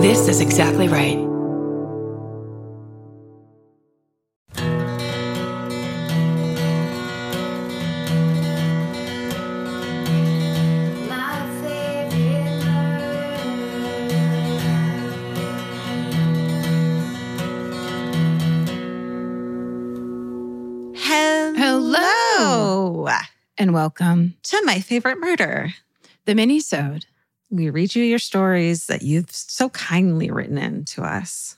This is exactly right. Hello. and welcome to my favorite murder. the mini-sode. We read you your stories that you've so kindly written in to us.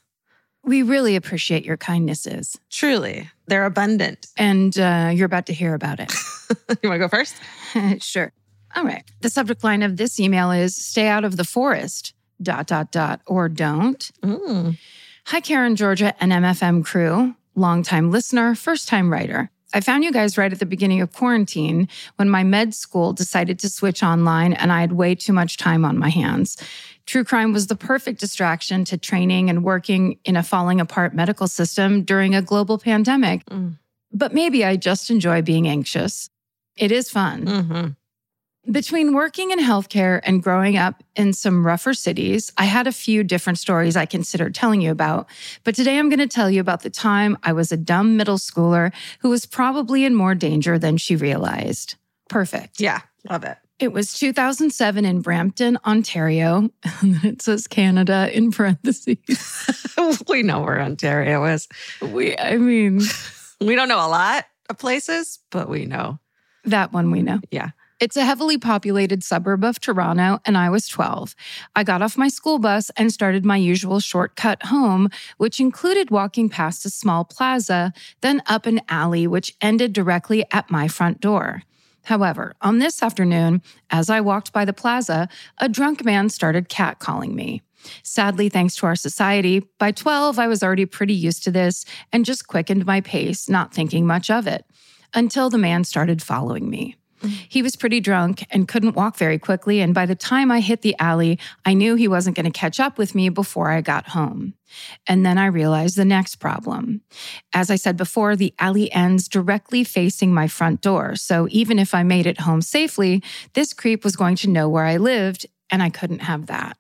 We really appreciate your kindnesses, Truly, they're abundant. and uh, you're about to hear about it. you want to go first? sure. All right. The subject line of this email is "Stay out of the forest." Dot dot dot or don't. Mm. Hi, Karen, Georgia, and MFM crew. Longtime listener, first time writer. I found you guys right at the beginning of quarantine when my med school decided to switch online and I had way too much time on my hands. True crime was the perfect distraction to training and working in a falling apart medical system during a global pandemic. Mm. But maybe I just enjoy being anxious. It is fun. hmm Between working in healthcare and growing up in some rougher cities, I had a few different stories I considered telling you about. But today I'm going to tell you about the time I was a dumb middle schooler who was probably in more danger than she realized. Perfect. Yeah, love it. It was 2007 in Brampton, Ontario. it says Canada in parentheses. we know where Ontario is. We, I mean, We don't know a lot of places, but we know. that one we know. Yeah. It's a heavily populated suburb of Toronto, and I was 12. I got off my school bus and started my usual shortcut home, which included walking past a small plaza, then up an alley, which ended directly at my front door. However, on this afternoon, as I walked by the plaza, a drunk man started catcalling me. Sadly, thanks to our society, by 12, I was already pretty used to this and just quickened my pace, not thinking much of it, until the man started following me. He was pretty drunk and couldn't walk very quickly. And by the time I hit the alley, I knew he wasn't going to catch up with me before I got home. And then I realized the next problem. As I said before, the alley ends directly facing my front door. So even if I made it home safely, this creep was going to know where I lived, and I couldn't have that.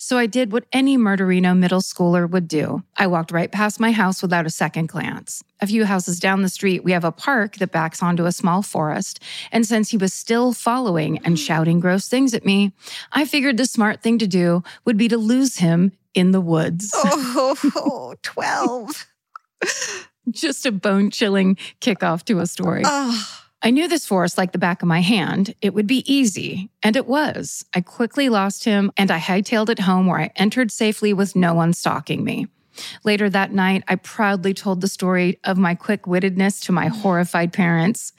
So I did what any murderino middle schooler would do. I walked right past my house without a second glance. A few houses down the street, we have a park that backs onto a small forest. And since he was still following and shouting gross things at me, I figured the smart thing to do would be to lose him in the woods. Oh, 12. Just a bone chilling kickoff to a story. Oh, I knew this forest like the back of my hand. It would be easy. And it was. I quickly lost him and I hightailed it home where I entered safely with no one stalking me. Later that night, I proudly told the story of my quick wittedness to my mm. horrified parents.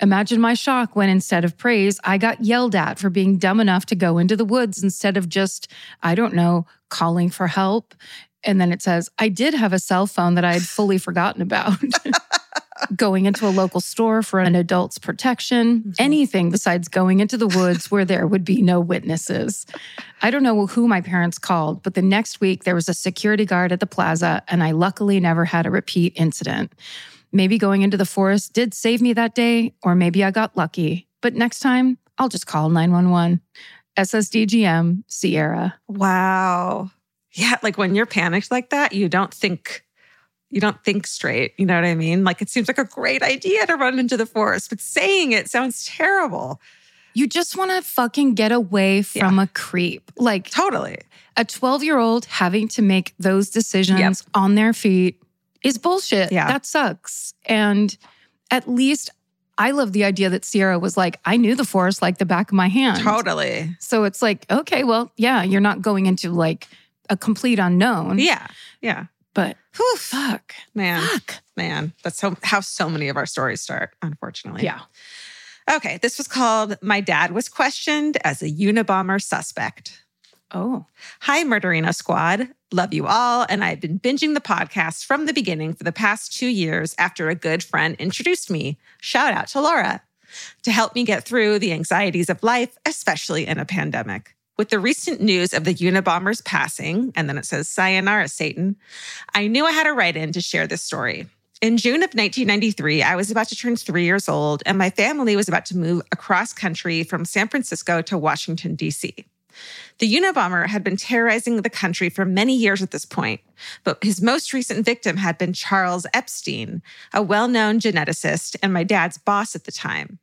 Imagine my shock when instead of praise, I got yelled at for being dumb enough to go into the woods instead of just, I don't know, calling for help. And then it says, I did have a cell phone that I had fully forgotten about. going into a local store for an adult's protection, mm-hmm. anything besides going into the woods where there would be no witnesses. I don't know who my parents called, but the next week there was a security guard at the plaza, and I luckily never had a repeat incident. Maybe going into the forest did save me that day, or maybe I got lucky. But next time, I'll just call 911. SSDGM, Sierra. wow. Yeah, like when you're panicked like that, you don't think you don't think straight. You know what I mean? Like it seems like a great idea to run into the forest, but saying it sounds terrible. You just want to fucking get away from a creep. Like Totally. a 12 year old having to make those decisions on their feet is bullshit. Yeah. That sucks. And at least I love the idea that Sierra was like, I knew the forest like the back of my hand. Totally. So it's like, okay, well, yeah, you're not going into like a complete unknown. Yeah. Yeah. But Whew. fuck. Man, Fuck. man, that's so, how so many of our stories start, unfortunately. Yeah. Okay. This was called My Dad Was Questioned as a Unabomber Suspect. Oh. Hi, Murderino Squad. Love you all. And I've been binging the podcast from the beginning for the past two years after a good friend introduced me. Shout out to Laura to help me get through the anxieties of life, especially in a pandemic. With the recent news of the Unabomber's passing, and then it says, Sayonara, Satan, I knew I had to write in to share this story. In June of 1993, I was about to turn three years old, and my family was about to move across country from San Francisco to Washington, D.C. The Unabomber had been terrorizing the country for many years at this point, but his most recent victim had been Charles Epstein, a well known geneticist and my dad's boss at the time.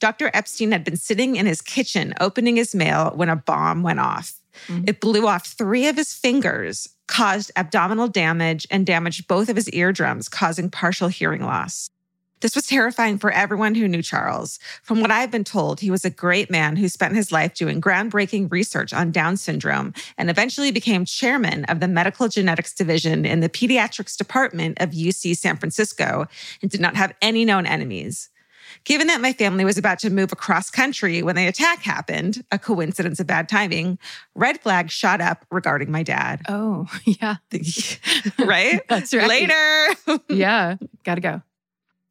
Dr. Epstein had been sitting in his kitchen opening his mail when a bomb went off. Mm-hmm. It blew off three of his fingers, caused abdominal damage, and damaged both of his eardrums, causing partial hearing loss. This was terrifying for everyone who knew Charles. From what I've been told, he was a great man who spent his life doing groundbreaking research on Down syndrome and eventually became chairman of the medical genetics division in the pediatrics department of UC San Francisco and did not have any known enemies. Given that my family was about to move across country when the attack happened, a coincidence of bad timing, red flags shot up regarding my dad. Oh, yeah. right? That's right. Later. yeah, gotta go.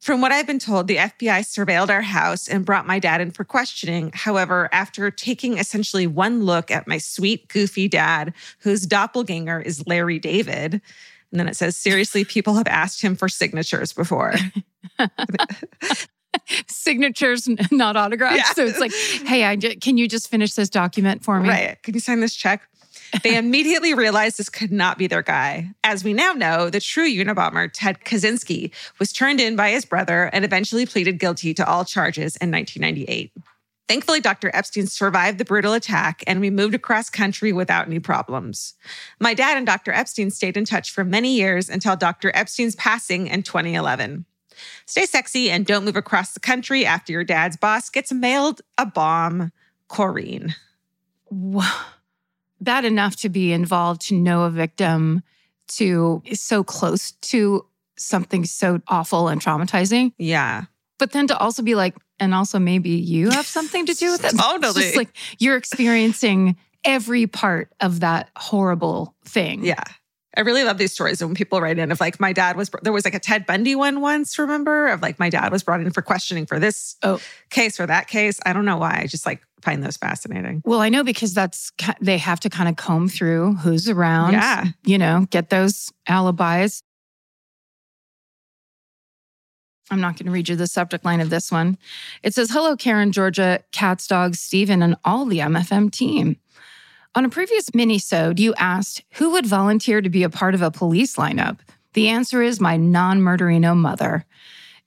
From what I've been told, the FBI surveilled our house and brought my dad in for questioning. However, after taking essentially one look at my sweet, goofy dad, whose doppelganger is Larry David, and then it says, seriously, people have asked him for signatures before. signatures, not autographs. Yeah. So it's like, hey, I can you just finish this document for me? Right. Can you sign this check? They immediately realized this could not be their guy. As we now know, the true Unabomber, Ted Kaczynski, was turned in by his brother and eventually pleaded guilty to all charges in 1998. Thankfully, Dr. Epstein survived the brutal attack and we moved across country without any problems. My dad and Dr. Epstein stayed in touch for many years until Dr. Epstein's passing in 2011. Stay sexy and don't move across the country after your dad's boss gets mailed a bomb. Corrine. Wow bad enough to be involved, to know a victim, to so close to something so awful and traumatizing. Yeah. But then to also be like, and also maybe you have something to do with it. totally. It's like you're experiencing every part of that horrible thing. Yeah. I really love these stories when people write in of like my dad was there was like a Ted Bundy one once, remember? Of like my dad was brought in for questioning for this oh. case or that case. I don't know why. I just like find those fascinating. Well, I know because that's they have to kind of comb through who's around. Yeah. You know, get those alibis. I'm not going to read you the subject line of this one. It says, Hello, Karen, Georgia, Cats, Dogs, Stephen, and all the MFM team. On a previous mini-sode, you asked who would volunteer to be a part of a police lineup. The answer is my non-murderino mother.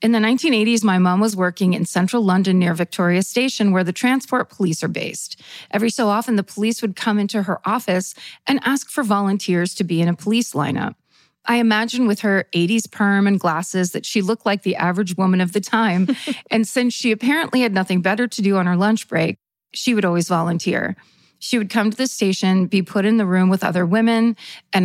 In the 1980s, my mom was working in central London near Victoria Station, where the transport police are based. Every so often, the police would come into her office and ask for volunteers to be in a police lineup. I imagine with her 80s perm and glasses that she looked like the average woman of the time. and since she apparently had nothing better to do on her lunch break, she would always volunteer. She would come to the station, be put in the room with other women, and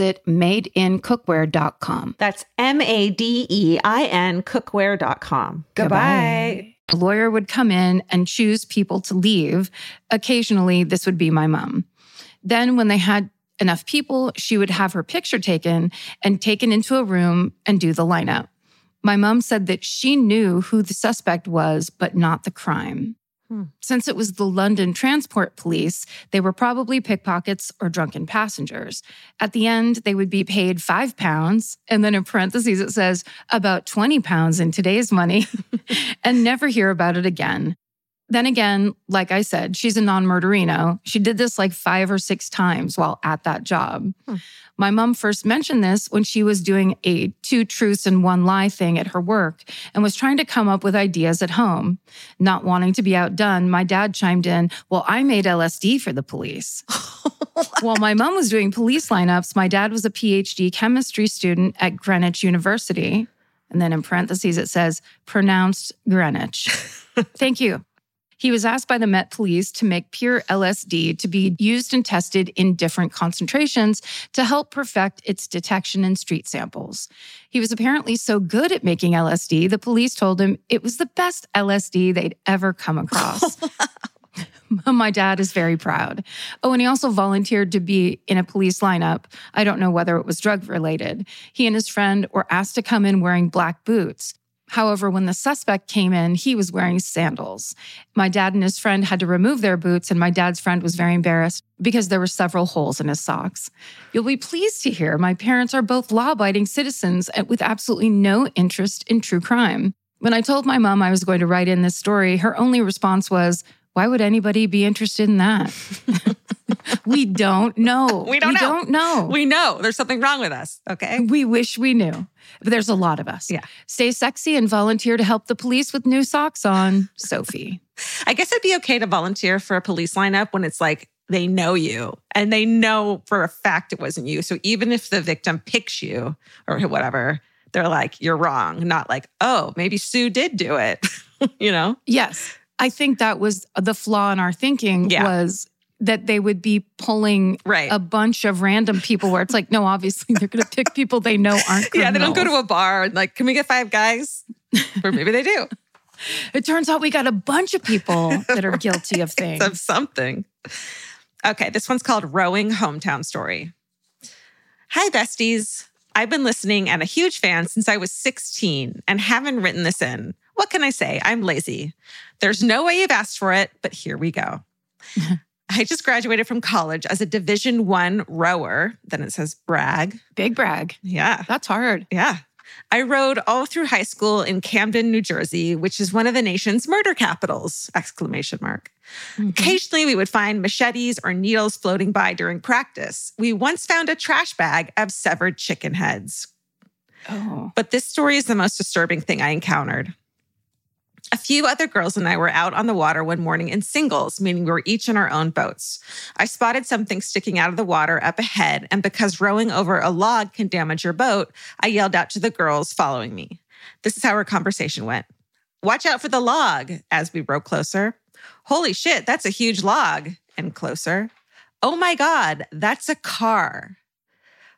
madeincookware.com. That's M A D E I N cookware.com. Goodbye. A lawyer would come in and choose people to leave. Occasionally, this would be my mom. Then, when they had enough people, she would have her picture taken and taken into a room and do the lineup. My mom said that she knew who the suspect was, but not the crime. Hmm. Since it was the London Transport Police, they were probably pickpockets or drunken passengers. At the end, they would be paid five pounds, and then in parentheses, it says about 20 pounds in today's money, and never hear about it again. Then again, like I said, she's a non murderino. She did this like five or six times while at that job. Hmm. My mom first mentioned this when she was doing a two truths and one lie thing at her work and was trying to come up with ideas at home. Not wanting to be outdone, my dad chimed in, Well, I made LSD for the police. While my mom was doing police lineups, my dad was a PhD chemistry student at Greenwich University. And then in parentheses, it says pronounced Greenwich. Thank you. He was asked by the Met Police to make pure LSD to be used and tested in different concentrations to help perfect its detection in street samples. He was apparently so good at making LSD, the police told him it was the best LSD they'd ever come across. My dad is very proud. Oh, and he also volunteered to be in a police lineup. I don't know whether it was drug related. He and his friend were asked to come in wearing black boots. However, when the suspect came in, he was wearing sandals. My dad and his friend had to remove their boots, and my dad's friend was very embarrassed because there were several holes in his socks. You'll be pleased to hear my parents are both law abiding citizens with absolutely no interest in true crime. When I told my mom I was going to write in this story, her only response was, Why would anybody be interested in that? we don't know. We don't we know. don't know. We know there's something wrong with us. Okay. We wish we knew. But there's a lot of us. Yeah. Stay sexy and volunteer to help the police with new socks on. Sophie. I guess it'd be okay to volunteer for a police lineup when it's like they know you and they know for a fact it wasn't you. So even if the victim picks you or whatever, they're like, you're wrong. Not like, oh, maybe Sue did do it. you know? Yes. I think that was the flaw in our thinking Yeah. was that they would be pulling Right. a bunch of random people where it's like, no, obviously they're going to pick people they know aren't criminals. Yeah, they don't go to a bar and like, can we get five guys? or maybe they do. It turns out we got a bunch of people that are guilty of things. of something. Okay, this one's called Rowing Hometown Story. Hi, besties. I've been listening and a huge fan since I was 16 and haven't written this in. What can I say? I'm lazy. There's no way you've asked for it, but here we go. I just graduated from college as a Division One rower. Then it says brag. Big brag. Yeah. That's hard. Yeah. I rowed all through high school in Camden, New Jersey, which is one of the nation's murder capitals! Exclamation mark. Mhm. Occasionally, we would find machetes or needles floating by during practice. We once found a trash bag of severed chicken heads. Oh. But this story is the most disturbing thing I encountered. A few other girls and I were out on the water one morning in singles, meaning we were each in our own boats. I spotted something sticking out of the water up ahead, and because rowing over a log can damage your boat, I yelled out to the girls following me. This is how our conversation went. Watch out for the log as we rowed closer. Holy shit, that's a huge log. And closer. Oh my God, that's a car.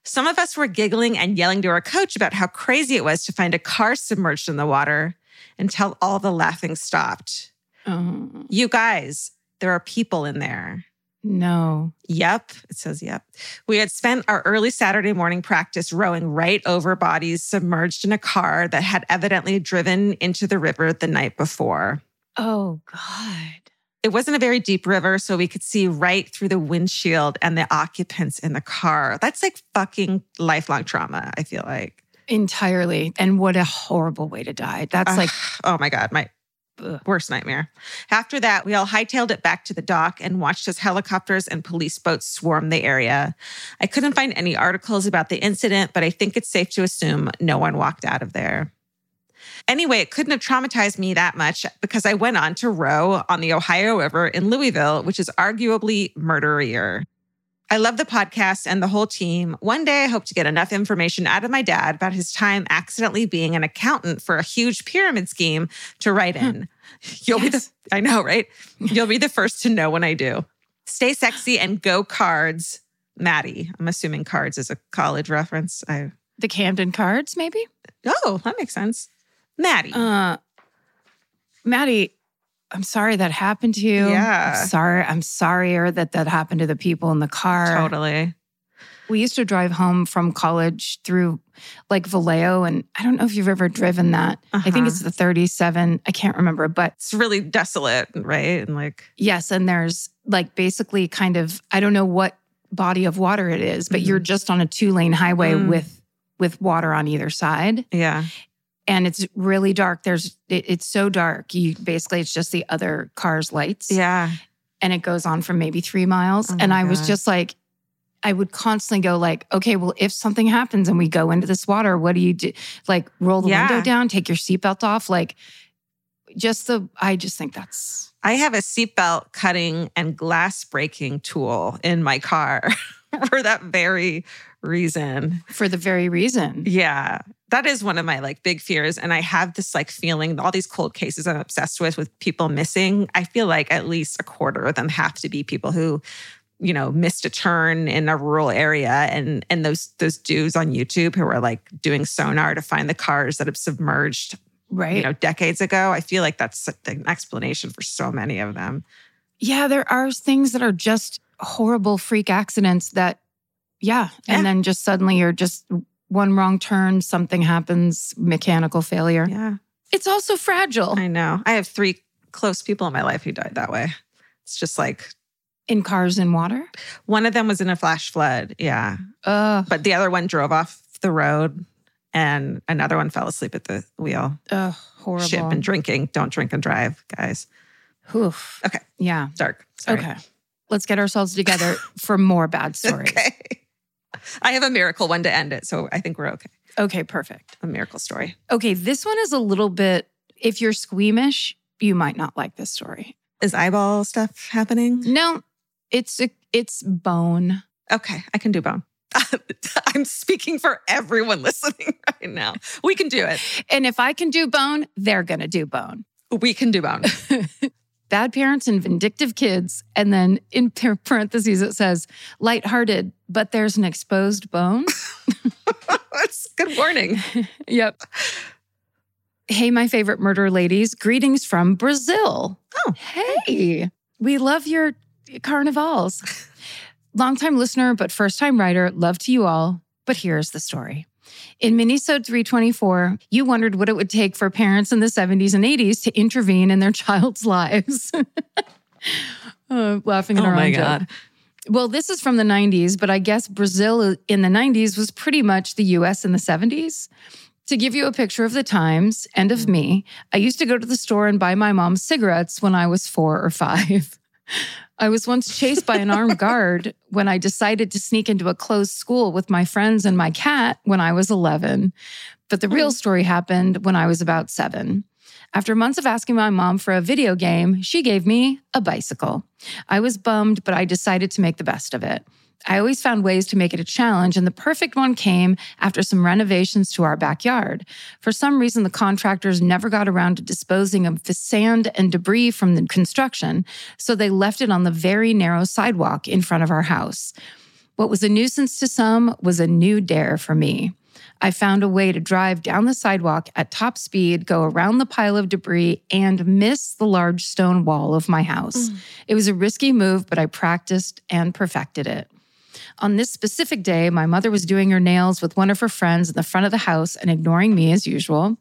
Some of us were giggling and yelling to our coach about how crazy it was to find a car submerged in the water until all the laughing stopped. Oh, You guys, there are people in there. no. Yep, it says yep. We had spent our early Saturday morning practice rowing right over bodies submerged in a car that had evidently driven into the river the night before. Oh, God. It wasn't a very deep river, so we could see right through the windshield and the occupants in the car. That's like fucking lifelong trauma, I feel like. Entirely. And what a horrible way to die. That's Ugh, like, oh my God, my ugh. worst nightmare. After that, we all hightailed it back to the dock and watched as helicopters and police boats swarmed the area. I couldn't find any articles about the incident, but I think it's safe to assume no one walked out of there. Anyway, it couldn't have traumatized me that much because I went on to row on the Ohio River in Louisville, which is arguably murderier. I love the podcast and the whole team. One day, I hope to get enough information out of my dad about his time accidentally being an accountant for a huge pyramid scheme to write in. You'll be the, I know, right? You'll be the first to know when I do. Stay sexy and go cards, Maddie. I'm assuming cards is a college reference. I, the Camden cards, maybe? oh, that makes sense. Maddie. Uh, Maddie, I'm sorry that happened to you. Yeah. I'm sorry. I'm sorrier that that happened to the people in the car. totally. We used to drive home from college through like Vallejo, and I don't know if you've ever driven that. I think Uh-huh. it's the 37. I can't remember, but It's really desolate, right? And like, yes, and there's like basically kind of I don't know what body of water it is, but Mhm. you're just on a two lane highway Mm. with with water on either side. yeah. And it's really dark. There's it, it's so dark. You basically it's just the other car's lights. Yeah. And it goes on for maybe three miles. Oh and I was just like, I would constantly go like, okay, well, if something happens and we go into this water, what do you do? Like roll the Yeah. window down, take your seatbelt off. Like just the I just think that's I have a seatbelt cutting and glass breaking tool in my car for that very reason. for the very reason. Yeah. That is one of my like big fears. And I have this like feeling all these cold cases I'm obsessed with, with people missing. I feel like at least a quarter of them have to be people who, you know, missed a turn in a rural area. And and those those dudes on YouTube who are like doing sonar to find the cars that have submerged, Right. you know, decades ago. I feel like that's an explanation for so many of them. yeah, there are things that are just horrible freak accidents that, yeah. Yeah. And then just suddenly you're just one wrong turn, something happens, mechanical failure. Yeah. It's also fragile I know. I have three close people in my life who died that way. It's just like in cars and water. one of them was in a flash flood. Yeah. Ugh, But the other one drove off the road and another one fell asleep at the wheel. ugh, horrible. Shit, been drinking. Don't drink and drive, guys. Oof. Okay. Yeah. Dark. Sorry. Okay. Let's get ourselves together for more bad stories. Okay. I have a miracle one to end it. So I think we're okay. okay, perfect. A miracle story. Okay, this one is a little bit, if you're squeamish, you might not like this story. Is eyeball stuff happening? No, it's a, it's bone. Okay. I can do bone. I'm speaking for everyone listening right now. We can do it. And if I can do bone, they're going to do bone. We can do bone. Bad parents and vindictive kids. And then in parentheses, it says lighthearted, but there's an exposed bone. That's good warning. yep. Hey, my favorite murder ladies. Greetings from Brazil. Oh. Hey, we love your carnivals. Longtime listener, but first time writer. Love to you all. But here's the story. In Minisode 324, you wondered what it would take for parents in the 70s and 80s to intervene in their child's lives. Uh, laughing at Oh our my own joke. Well, this is from the 90s, but I guess Brazil in the 90s was pretty much the US in the 70s. To give you a picture of the times and of me, I used to go to the store and buy my mom cigarettes when I was four or five. I was once chased by an armed guard when I decided to sneak into a closed school with my friends and my cat when I was 11. But the real hmm. story happened when I was about seven. After months of asking my mom for a video game, she gave me a bicycle. I was bummed, but I decided to make the best of it. I always found ways to make it a challenge, and the perfect one came after some renovations to our backyard. For some reason, the contractors never got around to disposing of the sand and debris from the construction, so they left it on the very narrow sidewalk in front of our house. What was a nuisance to some was a new dare for me. I found a way to drive down the sidewalk at top speed, go around the pile of debris, and miss the large stone wall of my house. Mm. It was a risky move, but I practiced and perfected it. On this specific day, my mother was doing her nails with one of her friends in the front of the house and ignoring me as usual.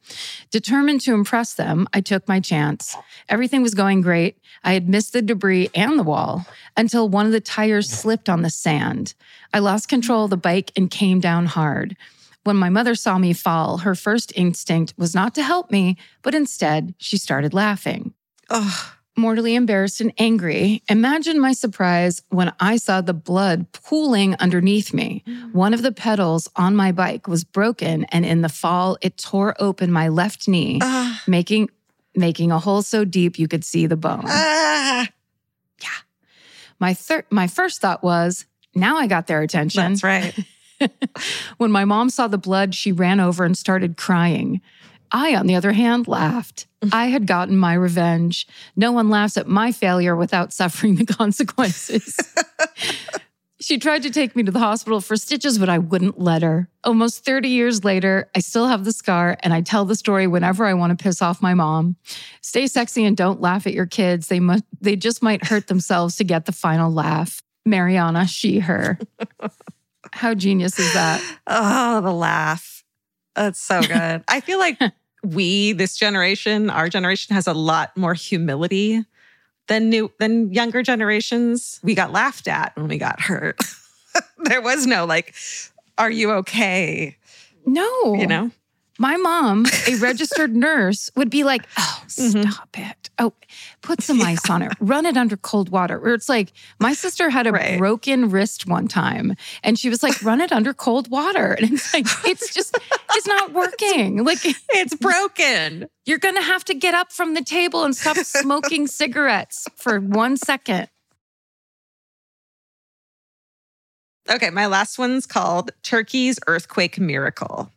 Determined to impress them, I took my chance. Everything was going great. I had missed the debris and the wall until one of the tires slipped on the sand. I lost control of the bike and came down hard. When my mother saw me fall, her first instinct was not to help me, but instead she started laughing. Ugh mortally embarrassed and angry. Imagine my surprise when I saw the blood pooling underneath me. Mm. One of the pedals on my bike was broken, and in the fall, it tore open my left knee, making making a hole so deep you could see the bone. Uh, yeah. My third my first thought was, now I got their attention. That's right. when my mom saw the blood, she ran over and started crying. I, on the other hand, laughed. I had gotten my revenge. No one laughs at my failure without suffering the consequences. she tried to take me to the hospital for stitches, but I wouldn't let her. Almost 30 years later, I still have the scar and I tell the story whenever I want to piss off my mom. Stay sexy and don't laugh at your kids. They must they just might hurt themselves to get the final laugh. Mariana, she, her. How genius is that? Oh, the laugh. That's so good. I feel like we, this generation, our generation has a lot more humility than new than younger generations. We got laughed at when we got hurt. there was no like, are you okay? No. You know? My mom, a registered nurse, would be like, oh, mm-hmm. stop it. Oh, put some ice on it, run it under cold water. Where it's like, my sister had a right. broken wrist one time and she was like, run it under cold water. And it's like, it's just, it's not working. Like, it's broken. You're going to have to get up from the table and stop smoking cigarettes for one second. Okay, my last one's called Turkey's Earthquake Miracle.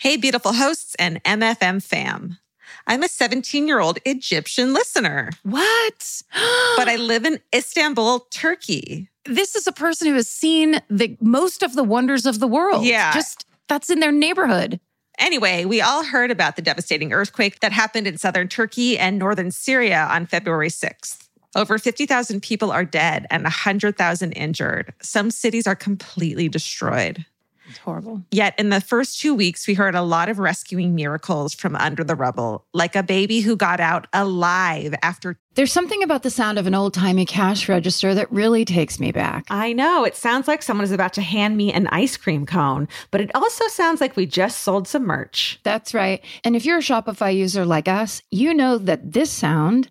Hey, beautiful hosts and MFM fam. I'm a 17 year old Egyptian listener. What? but I live in Istanbul, Turkey. This is a person who has seen the most of the wonders of the world. Yeah. Just that's in their neighborhood. Anyway, we all heard about the devastating earthquake that happened in southern Turkey and northern Syria on February 6th. Over 50,000 people are dead and 100,000 injured. Some cities are completely destroyed. It's horrible. Yet in the first two weeks, we heard a lot of rescuing miracles from under the rubble, like a baby who got out alive after. There's something about the sound of an old timey cash register that really takes me back. I know. It sounds like someone is about to hand me an ice cream cone, but it also sounds like we just sold some merch. That's right. And if you're a Shopify user like us, you know that this sound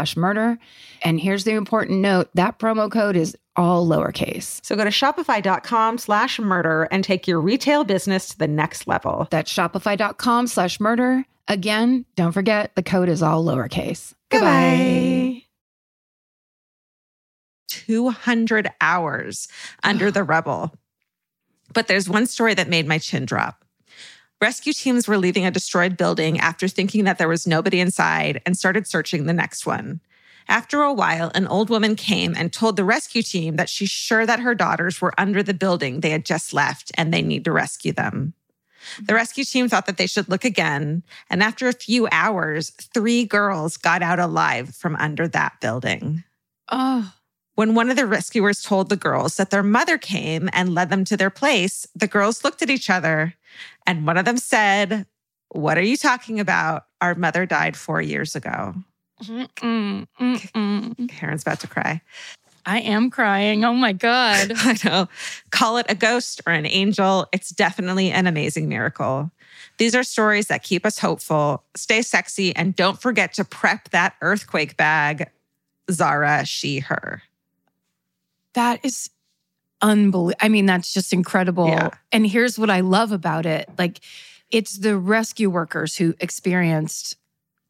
slash murder. And here's the important note that promo code is all lowercase. So go to shopify.com slash murder and take your retail business to the next level. That's shopify.com slash murder. Again, don't forget the code is all lowercase. Goodbye. 200 hours under the rubble. But there's one story that made my chin drop. Rescue teams were leaving a destroyed building after thinking that there was nobody inside and started searching the next one. After a while, an old woman came and told the rescue team that she's sure that her daughters were under the building they had just left and they need to rescue them. The rescue team thought that they should look again. And after a few hours, three girls got out alive from under that building. Oh. When one of the rescuers told the girls that their mother came and led them to their place, the girls looked at each other and one of them said, What are you talking about? Our mother died four years ago. Mm-mm, mm-mm. Karen's about to cry. I am crying. Oh my God. I know. Call it a ghost or an angel. It's definitely an amazing miracle. These are stories that keep us hopeful. Stay sexy and don't forget to prep that earthquake bag. Zara, she, her. That is unbelievable. I mean, that's just incredible. Yeah. And here's what I love about it like, it's the rescue workers who experienced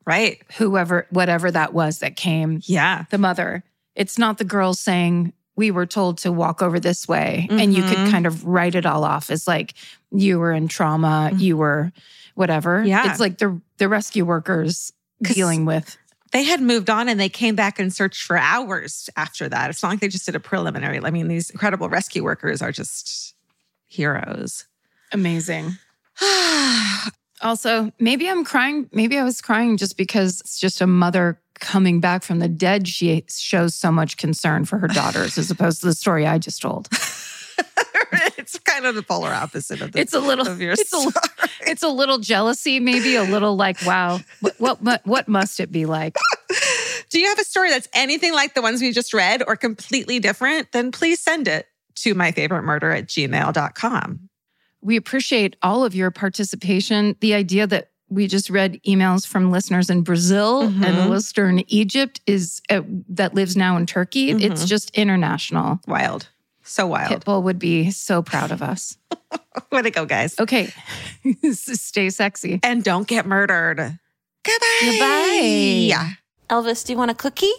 Right. whoever, whatever that was that came, Yeah. the mother. It's not the girls saying, we were told to walk over this way. And you could Mhm. kind of write it all off as like you were in trauma, you were whatever. Yeah. It's like the the rescue workers dealing with They had moved on and they came back and searched for hours after that. It's not like they just did a preliminary. I mean, these incredible rescue workers are just heroes. amazing. Also, maybe I'm crying. Maybe I was crying just because it's just a mother coming back from the dead. She shows so much concern for her daughters as opposed to the story I just told. it's kind of the polar opposite of the It's a little, of your it's a, it's a little jealousy, maybe a little like, wow, what, what, what, must it be like? Do you have a story that's anything like the ones we just read or completely different? Then please send it to my favorite murder at gmail.com. We appreciate all of your participation. The idea that we just read emails from listeners in Brazil and a listener in Egypt is uh, that lives now in Turkey. It's Mhm. just international. Wild. So wild. Pitbull would be so proud of us. Way to go, guys. Okay, stay sexy. And don't get murdered. Goodbye. Goodbye. Elvis, do you want a cookie?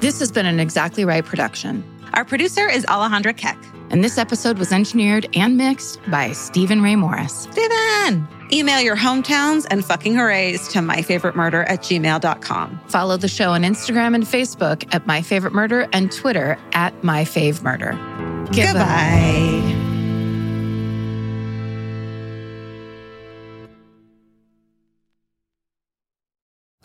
This has been an Exactly Right production, Our producer is Alejandra Keck. And this episode was engineered and mixed by Stephen Ray Morris. Stephen! Email your hometowns and fucking hoorays to myfavoritemurder at gmail.com. Follow the show on Instagram and Facebook at myfavoritemurder and Twitter at myfavemurder. Fave Murder. Goodbye.